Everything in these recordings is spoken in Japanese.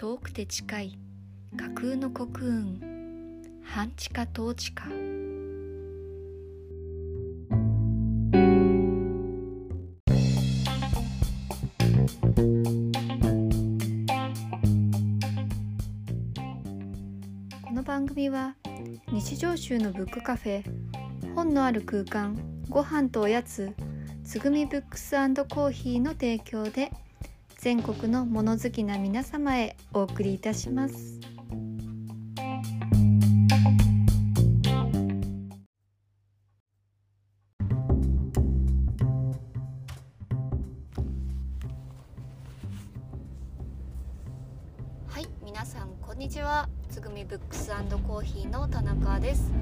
遠くて近い架空の国運半地下統治下。この番組は日常集のブックカフェ本のある空間ご飯とおやつつぐみブックスコーヒーの提供で全国の物好きな皆様へお送りいたします。はい、皆さんこんにちは。つぐみブックスコーヒーの田中です。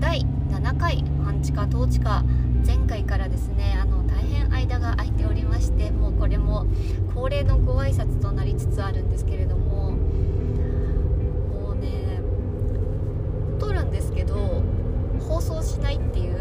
第7回ア半地下統治下前回からですねあの変間が空いておりましてもうこれも恒例のご挨拶となりつつあるんですけれどももうね撮るんですけど放送しないっていう。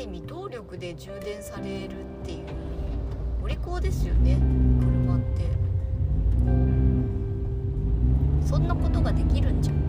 る意味動力で充電されるっていうお利口ですよね車って。こうそんなことができるんじゃ。ん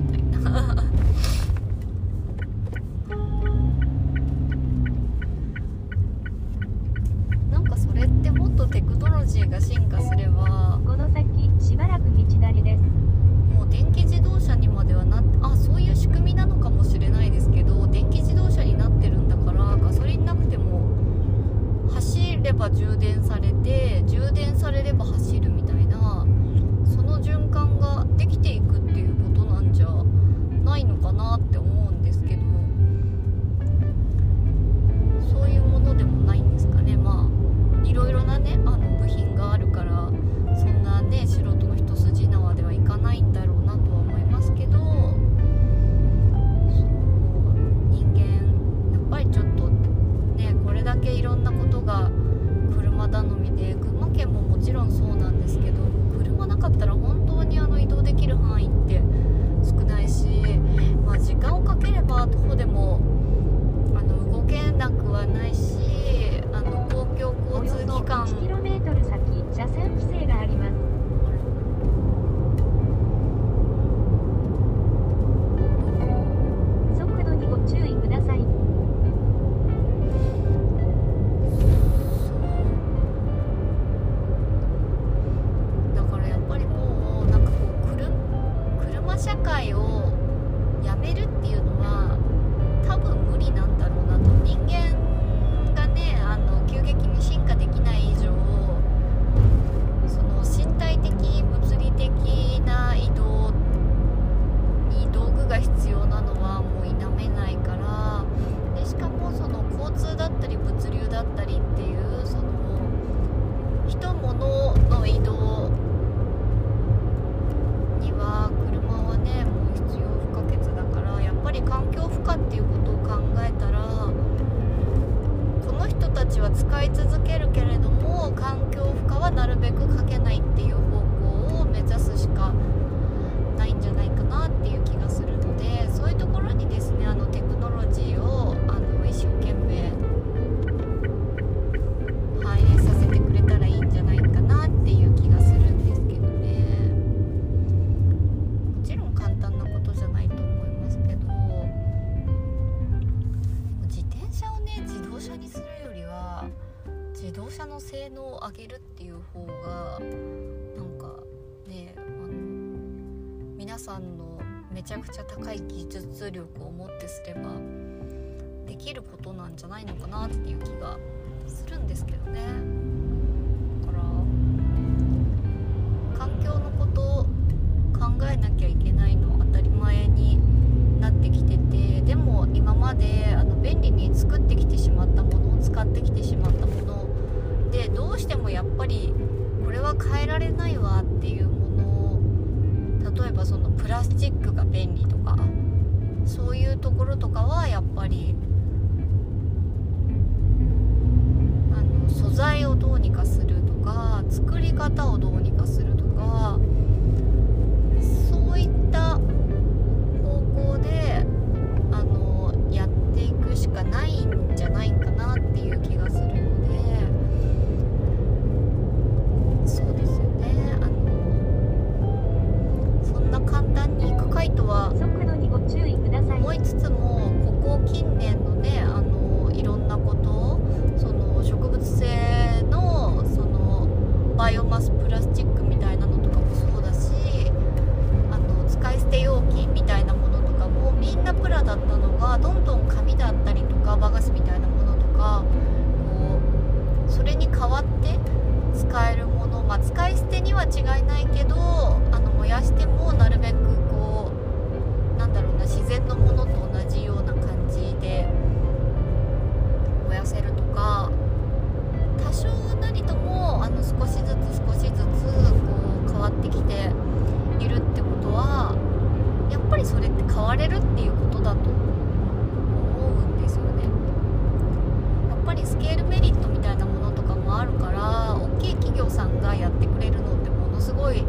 がやってくれるのってものすごいこ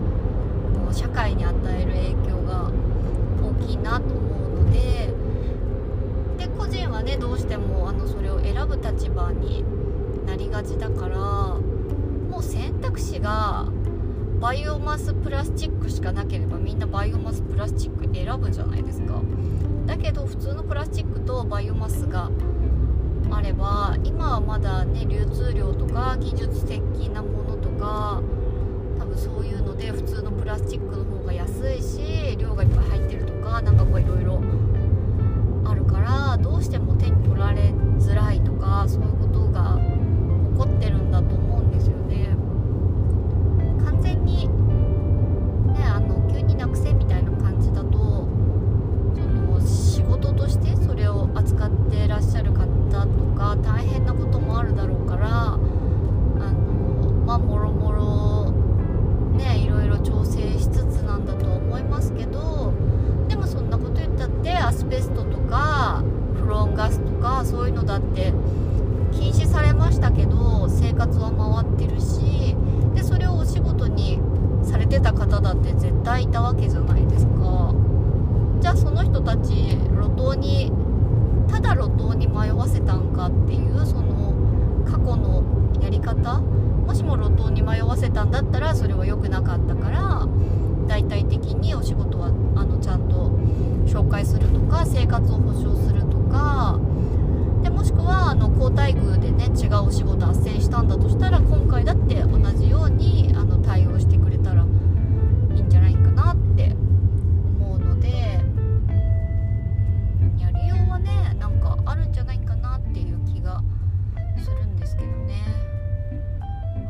う社会に与える影響が大きいなと思うのでで個人はねどうしてもあのそれを選ぶ立場になりがちだからもう選択肢がバイオマスプラスチックしかなければみんなバイオマスプラスチック選ぶじゃないですか。だけど普通のプラスチックとバイオマスがあれば今はまだね流通量とか技術的なものか多分そういうので普通のプラスチックの方が安いし量がいっぱい入ってるとかなんかこういろいろあるからどうしても手に取られづらいとかそういうことが起こってるスとかそういうのだって禁止されましたけど生活は回ってるしでそれをお仕事にされてた方だって絶対いたわけじゃないですか。じゃあその人たち路頭にただ路頭に迷わせたんかっていうその過去のやり方。もしも路頭に迷わせたんだったらそれは良くなかったから大々的にお仕事はあのちゃんと紹介するとか生活を保障するとかもしくはあの交代遇でね違うお仕事斡旋したんだとしたら今回だって同じようにあの対応してくれたらいいんじゃないかなって思うのでやりようはねなんかあるんじゃないかなっていう気がするんですけどね。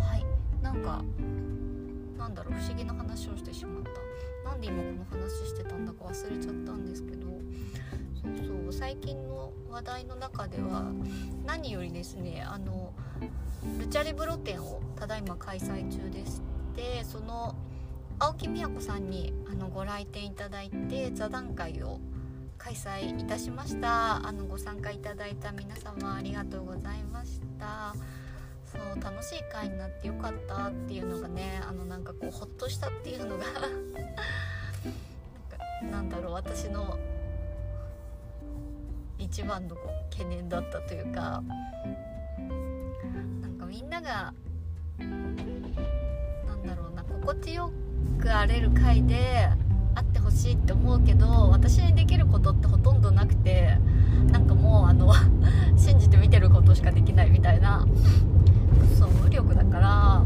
はい。なんかなんだろう不思議な話をしてしまった。なんで今この話してたんだか忘れちゃったんですけど。最近の話題の中では何よりですねあのルチャリブロ展をただいま開催中でしてその青木美也子さんにあのご来店いただいて座談会を開催いたしました。あのご参加いただいた皆様ありがとうございました。の楽しい会になってよかったっていうのがねあのなんかこうほっとしたっていうのが なんかなんだろう私の一番の懸念だったというかなんかみんながなんだろうな心地よく荒れる会であってほしいって思うけど私にできることってほとんどなくてなんかもうあの 信じて見てることしかできないみたいなそう無力だから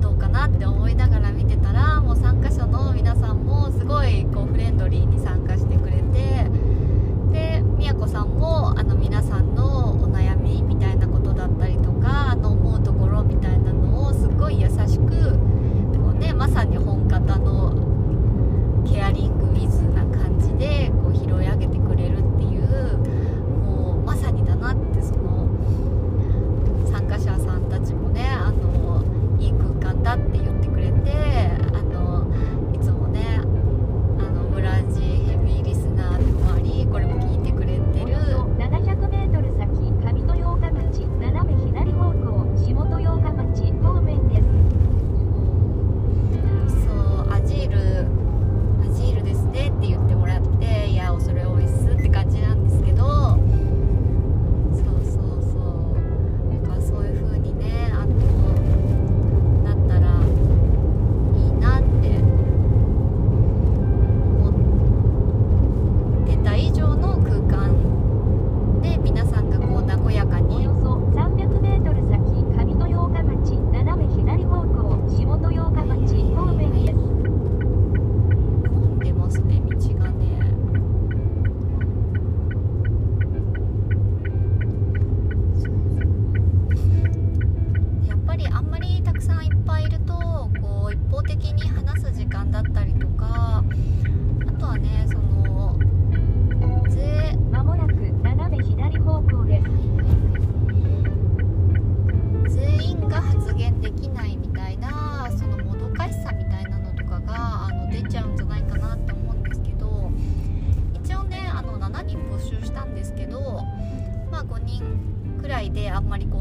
どうかなって思いながら見てたらもう参加者の皆さんもすごいこうフレンドリーに参加してくれてでみやこさんもあの皆さんのお悩みみたいなことだったりとかあの思うところみたいなのをすごい優しくこう、ね、まさに本方のケアリングウィズな感じでこう拾い上げてくれるっていうもうまさにだなってその参加者さんたちもねあのいい空間だって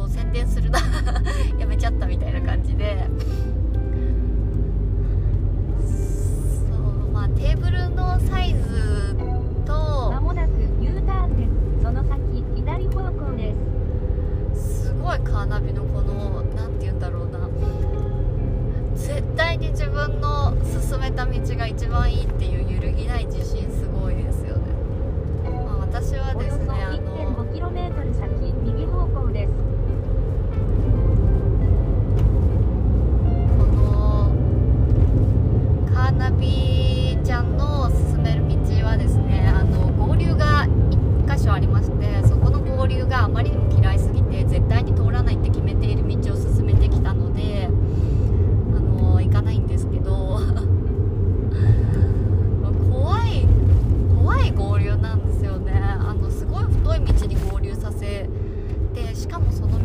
宣伝するな。やめちゃったみたいな感じで。そうまあテーブルのサイズとまもなく U ターンです。その先左方向です。すごいカーナビのこの何て言うんだろうな。絶対に自分の進めた道が一番いいしかもその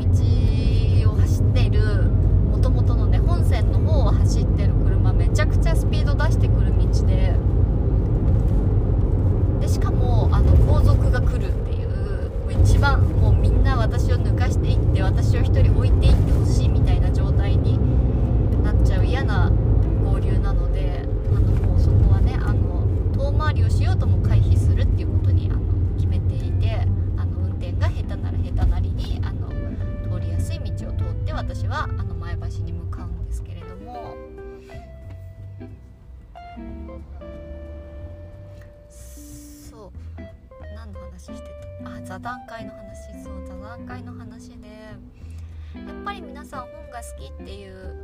好きっていう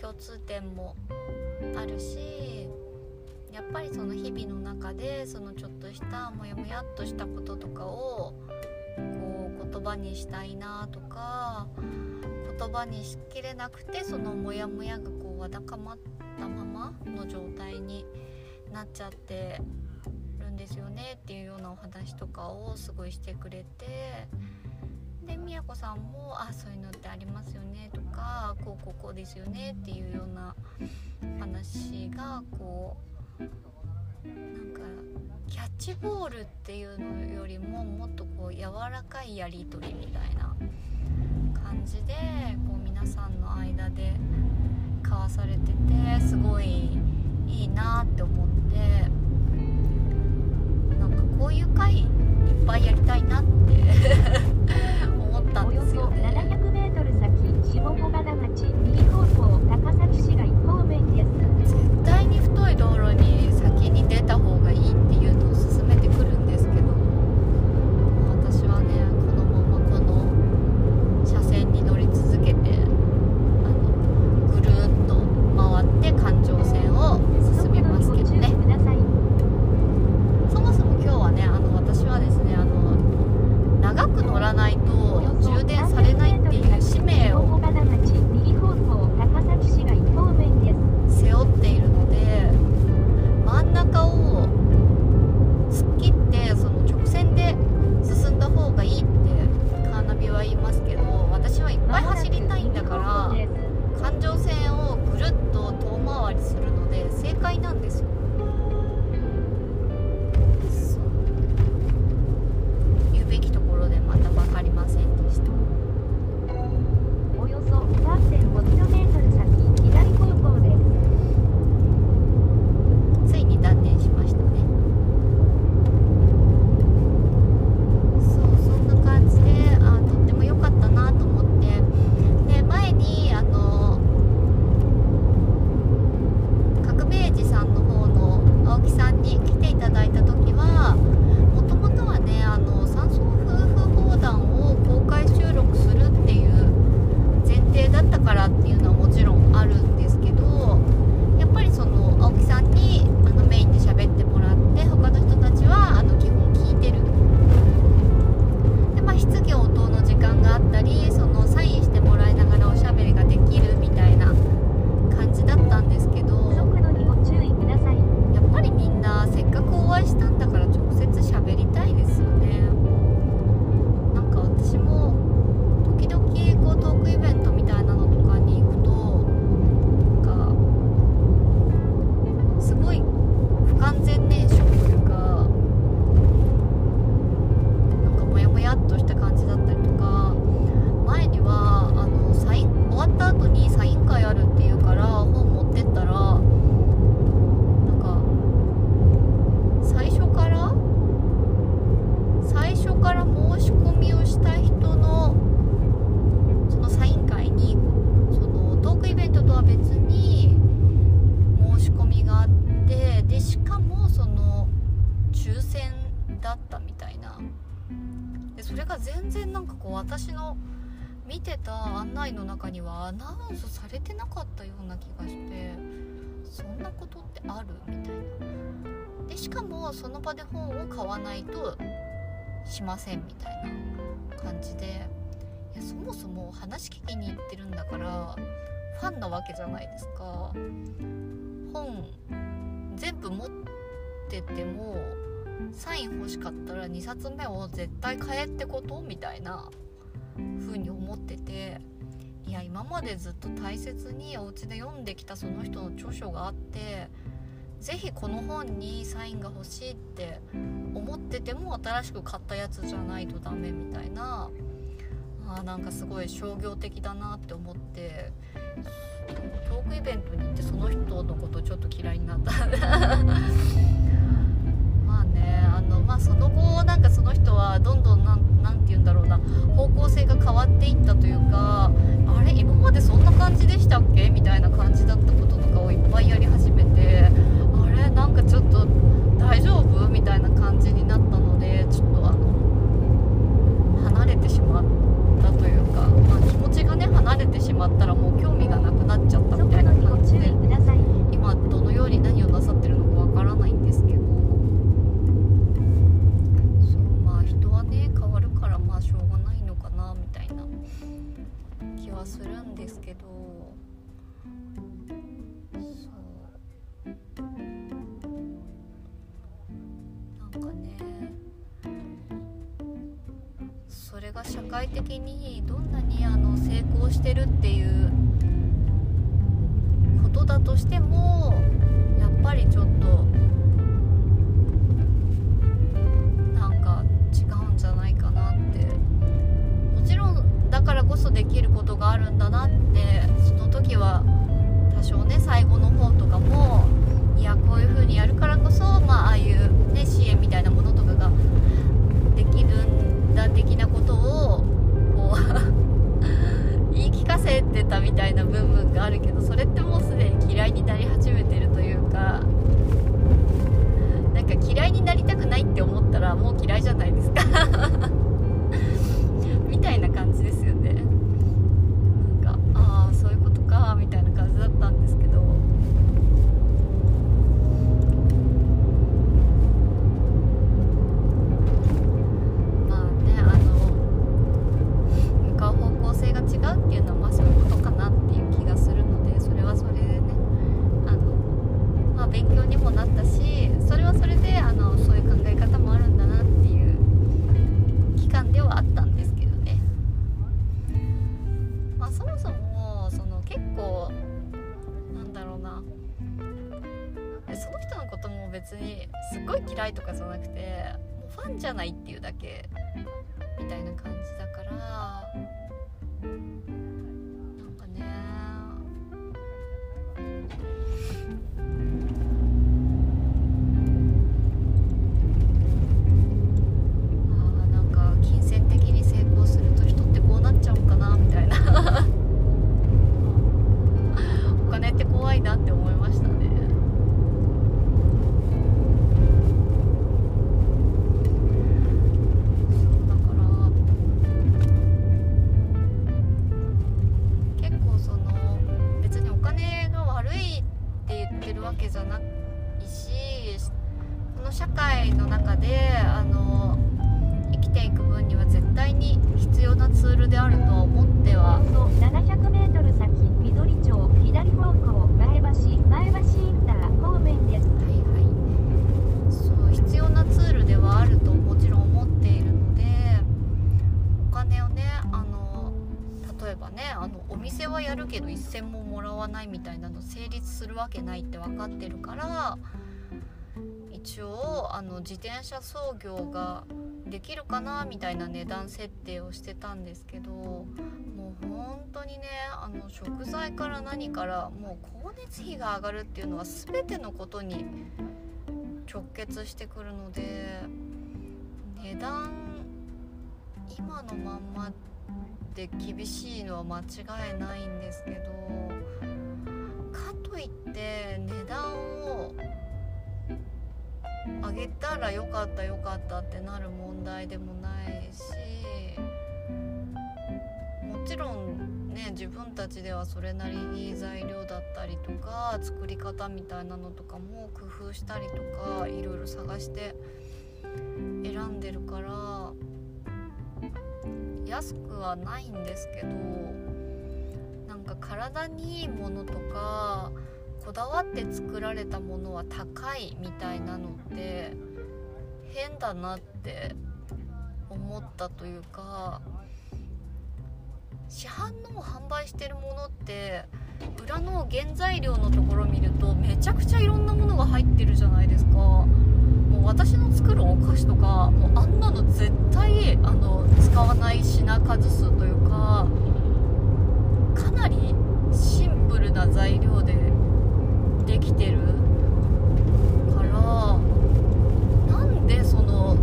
共通点もあるしやっぱりその日々の中でそのちょっとしたモヤモヤっとしたこととかをこう言葉にしたいなとか言葉にしきれなくてそのモヤモヤがこうわだかまったままの状態になっちゃってるんですよねっていうようなお話とかをすごいしてくれてでみやさんも「あそういうのってありますよね」とか「こうこうこうですよね」っていうような話がこうなんかキャッチボールっていうのよりももっとこう柔らかいやり取りみたいな感じでこう皆さんの間で交わされててすごいいいなって思ってなんかこういう回いっぱいやりたいなってったんですよね。の場で本を買わないとしませんみたいな感じでいやそもそも話聞きに行ってるんだからファンなわけじゃないですか。本全部持っててもサイン欲しかったら2冊目を絶対買えってこと？みたいな風に思ってていや今までずっと大切にお家で読んできたその人の著書があって是非この本にサインが欲しいって思ってても新しく買ったやつじゃないとダメみたいな。あなんかすごい商業的だなって思って。トークイベントに行ってその人のことちょっと嫌いになった。まあねあのまあその後なんかその人はどんどん何て言うんだろうな。方向性が変わっていったというかあれ今までそんな感じでしたっけ？みたいな感じだったこととかをいっぱいやり始めて。なんかちょっと大丈夫みたいな感じになったのでちょっとあの離れてしまったというか、まあ、気持ちがね離れてしまったらもう興味がなくなっちゃったみたいな。あの自転車操業ができるかなみたいな値段設定をしてたんですけどもう本当にねあの食材から何からもう光熱費が上がるっていうのは全てのことに直結してくるので値段今のまんまで厳しいのは間違いないんですけどかといって値段をあげたらよかったよかったってなる問題でもないしもちろんね自分たちではそれなりに材料だったりとか作り方みたいなのとかも工夫したりとかいろいろ探して選んでるから安くはないんですけどなんか体にいいものとかこだわって作られたものは高いみたいなのって変だなって思ったというか市販の販売してるものって裏の原材料のところ見るとめちゃくちゃいろんなものが入ってるじゃないですか。もう私の作るお菓子とかもうあんなの絶対あの使わない品数数というかかなりシンプルな材料でできてるからなんでその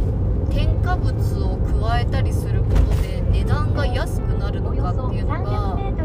添加物を加えたりすることで値段が安くなるのかっていうのが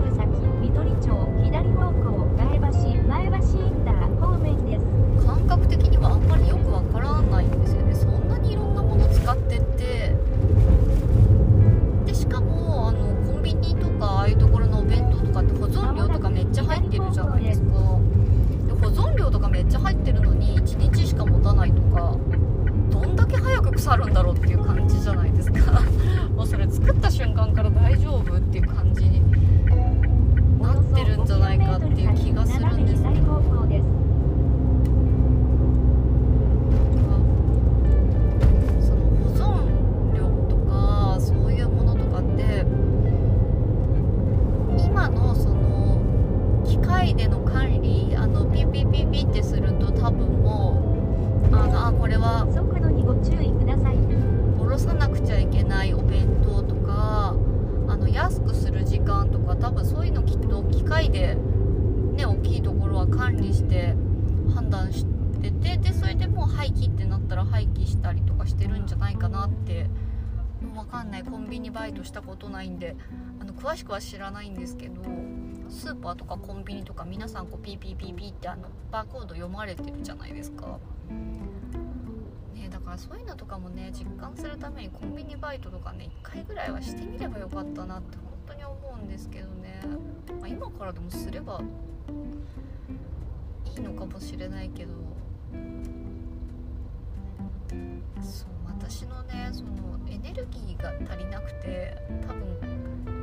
詳しくは知らないんですけどスーパーとかコンビニとか皆さんこうピーピーピーピーってあのバーコード読まれてるじゃないですか。ね、だからそういうのとかもね実感するためにコンビニバイトとかね1回ぐらいはしてみればよかったなって本当に思うんですけどね、まあ、今からでもすればいいのかもしれないけどそう私のねそのエネルギーが足りなくて多分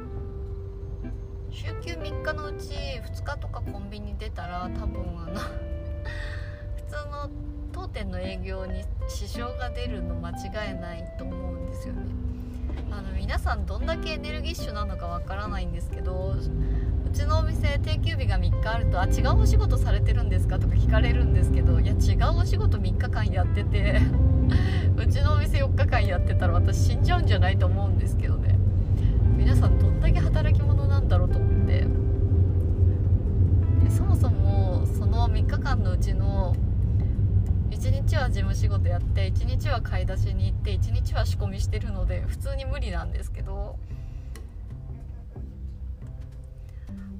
週休3日のうち2日とかコンビニ出たら多分あの 普通の当店の営業に支障が出るの間違いないと思うんですよねあの皆さんどんだけエネルギッシュなのかわからないんですけどうちのお店定休日が3日あると「あ違うお仕事されてるんですか?」とか聞かれるんですけどいや違うお仕事3日間やってて うちのお店4日間やってたら私死んじゃうんじゃないと思うんですけどね皆さん間のうちの1日は事務仕事やって1日は買い出しに行って1日は仕込みしてるので普通に無理なんですけど。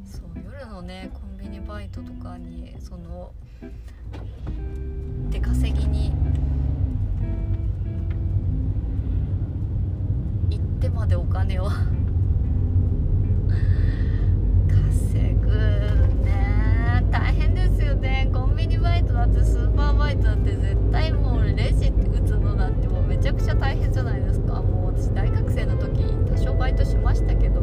そう夜のねコンビニバイトとかにその出稼ぎに行ってまでお金を 稼ぐね。大変ですよね。コンビニバイトだってスーパーバイトだって絶対もうレジ打つのだってもうめちゃくちゃ大変じゃないですか。もう私大学生の時多少バイトしましたけど。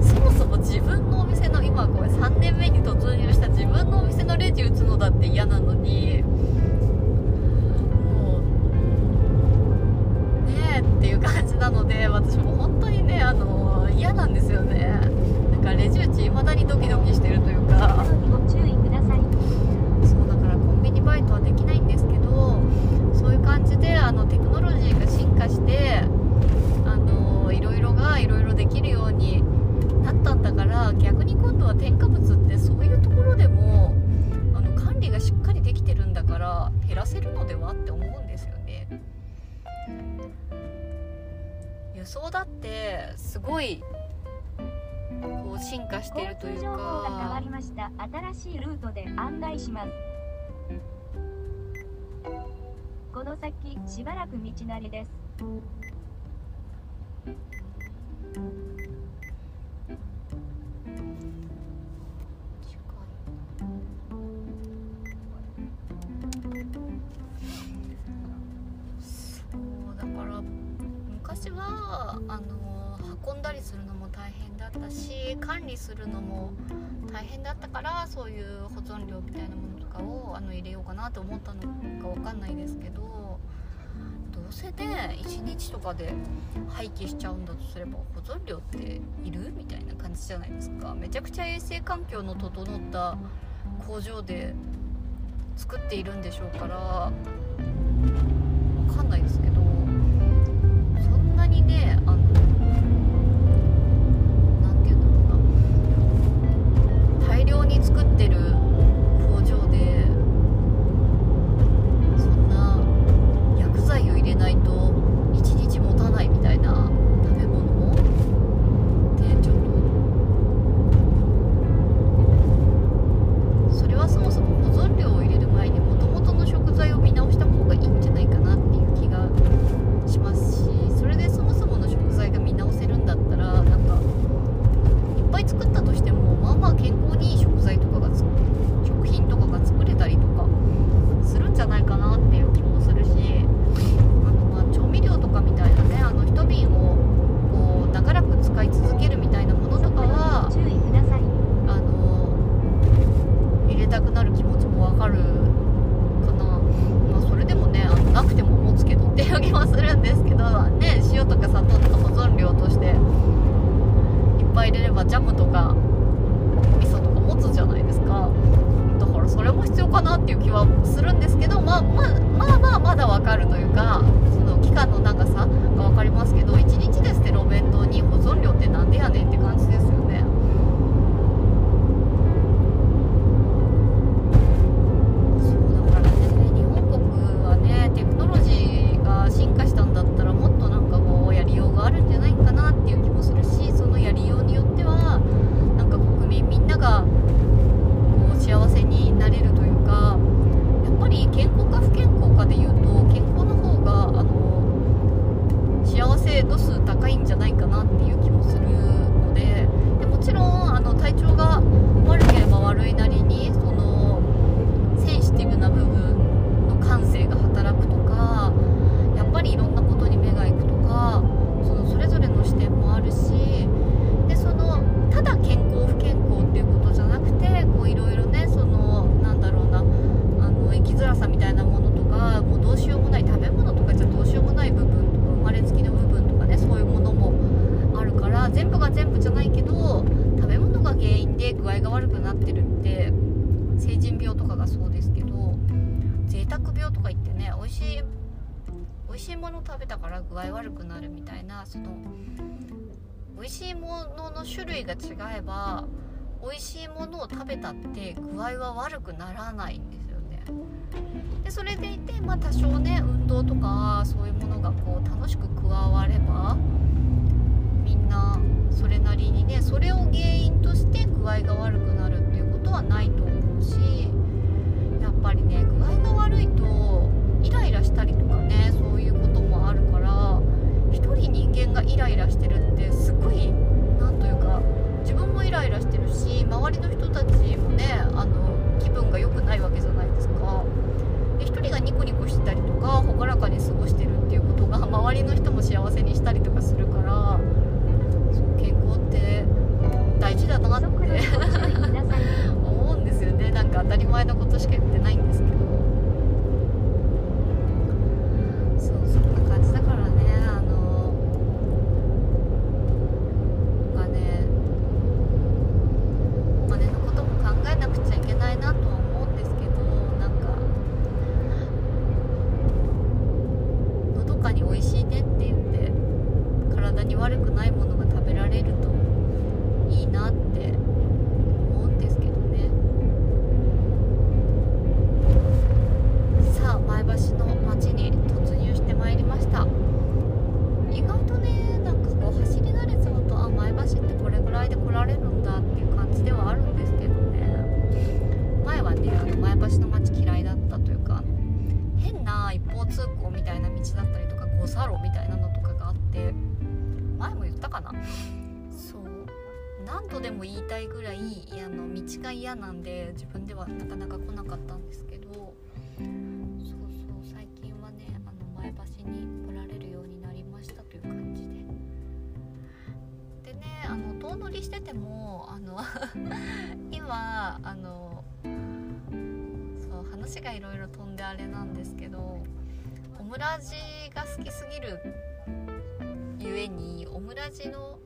そもそも自分のお店の今これ3年目に突入した自分のお店のレジ打つのだって嫌なのに。もうねえっていう感じなので私も本当にねあの嫌なんですよね。なんかレジ打ち未だにドキドキしてるというか。道路にご注意ください。そうだからコンビニバイトはできないんですけどそういう感じであのテクノロジーが進化してあのいろいろがいろいろできるようになったんだから逆に今度は添加物ってそういうところでもあの管理がしっかりできてるんだから減らせるのではって思うんですよね。輸送だってすごいこう進化しているという交通情報が変わかりました新しいルートで案内します。この先しばらく道なりです。そうだから昔はあの運んだりするのも大変だったし管理するのも大変だったからそういう保存料みたいなものとかをあの入れようかなと思ったのかわかんないですけどどうせね1日とかで廃棄しちゃうんだとすれば保存料っているみたいな感じじゃないですか。めちゃくちゃ衛生環境の整った工場で作っているんでしょうからわかんないですけどそんなにねあのね美味しい美味しいもの食べたから具合悪くなるみたいなその美味しいものの種類が違えば美味しいものを食べたって具合は悪くならないんですよね。でそれでいて、まあ、多少ね運動とかそういうものがこう楽しく加わればみんなそれなりにねそれを原因として具合が悪くなるっていうことはないと思うしやっぱりね具合が悪いとイライラしたりとかねそういうこともあるから一人人間がイライラしてるってすごいなんというか自分もイライラしてるし周りの人たちもねあの気分が良くないわけじゃないですか。で一人がニコニコしてたりとか朗らかに過ごしてるっていうことが周りの人も幸せにしたりとかするからそう健康って大事だなって。思うんですよねなんか当たり前のことしか言ってないんですけどそあれなんですけどオムラジが好きすぎるゆえにオムラジの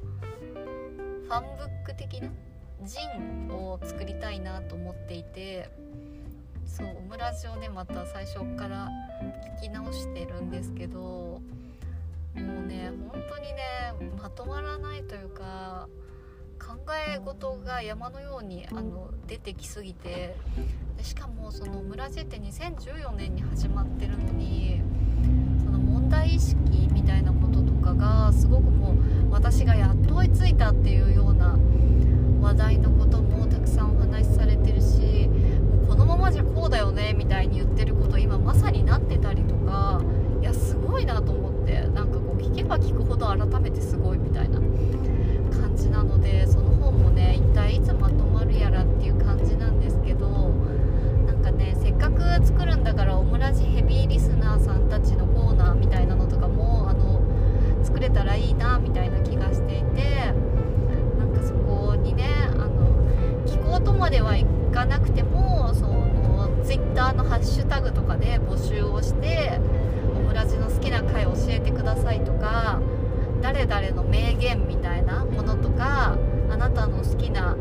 ファンブック的なジンを作りたいなと思っていてそうオムラジをねまた最初から聞き直してるんですけどもうね本当にねまとまらないというか考え事が山のようにあの出てきすぎてでしかもそのオムラジって2014年に始まってるのにその問題意識みたいなこととかがすごくもう私がやっと追いついたっていうような話題のこともたくさんお話しされてるしもうこのままじゃこうだよねみたいに言ってること今まさになってたりとかいやすごいなと思ってなんかこう聞けば聞くほど改めてすごいみたいな。感じなのでその本もね一体いつまとまるやらっていう感じなんですけどなんかねせっかく作るんだからオムラジヘビーリスナーさんたちのコーナーみたいなのとかもあの作れたらいいなみたいな気がしていてなんかそこにねあの聞こうとまではいかなくてもそのツイッターのハッシュタグとかで募集をしてオムラジの好きな回教えて誰々の名言みたいなものとかあなたの好きな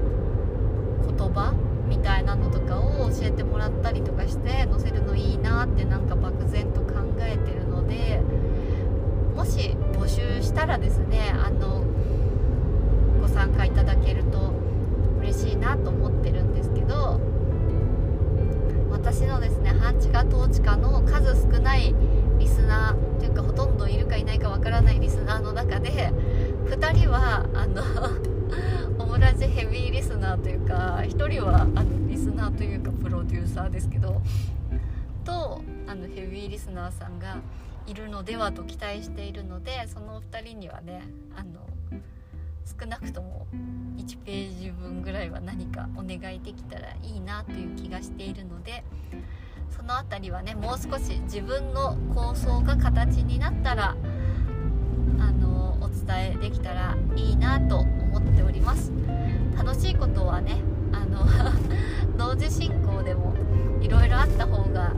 言葉みたいなのとかを教えてもらったりとかして載せるのいいなってなんか漠然と考えてるのでもし募集したらですねあのご参加いただけると嬉しいなと思ってるんですけど私のですね半地下統治下の数少ないリスナーというかほとんどいるかいないかわからないリスナーの中で2人はあの オムラジヘビーリスナーというか1人はあのリスナーというかプロデューサーですけどとあのヘビーリスナーさんがいるのではと期待しているのでその2人にはねあの少なくとも1ページ分ぐらいは何かお願いできたらいいなという気がしているのでその辺りはねもう少し自分の構想が形になったらあのお伝えできたらいいなと思っております。楽しいことはねあの 同時進行でもいろいろあった方が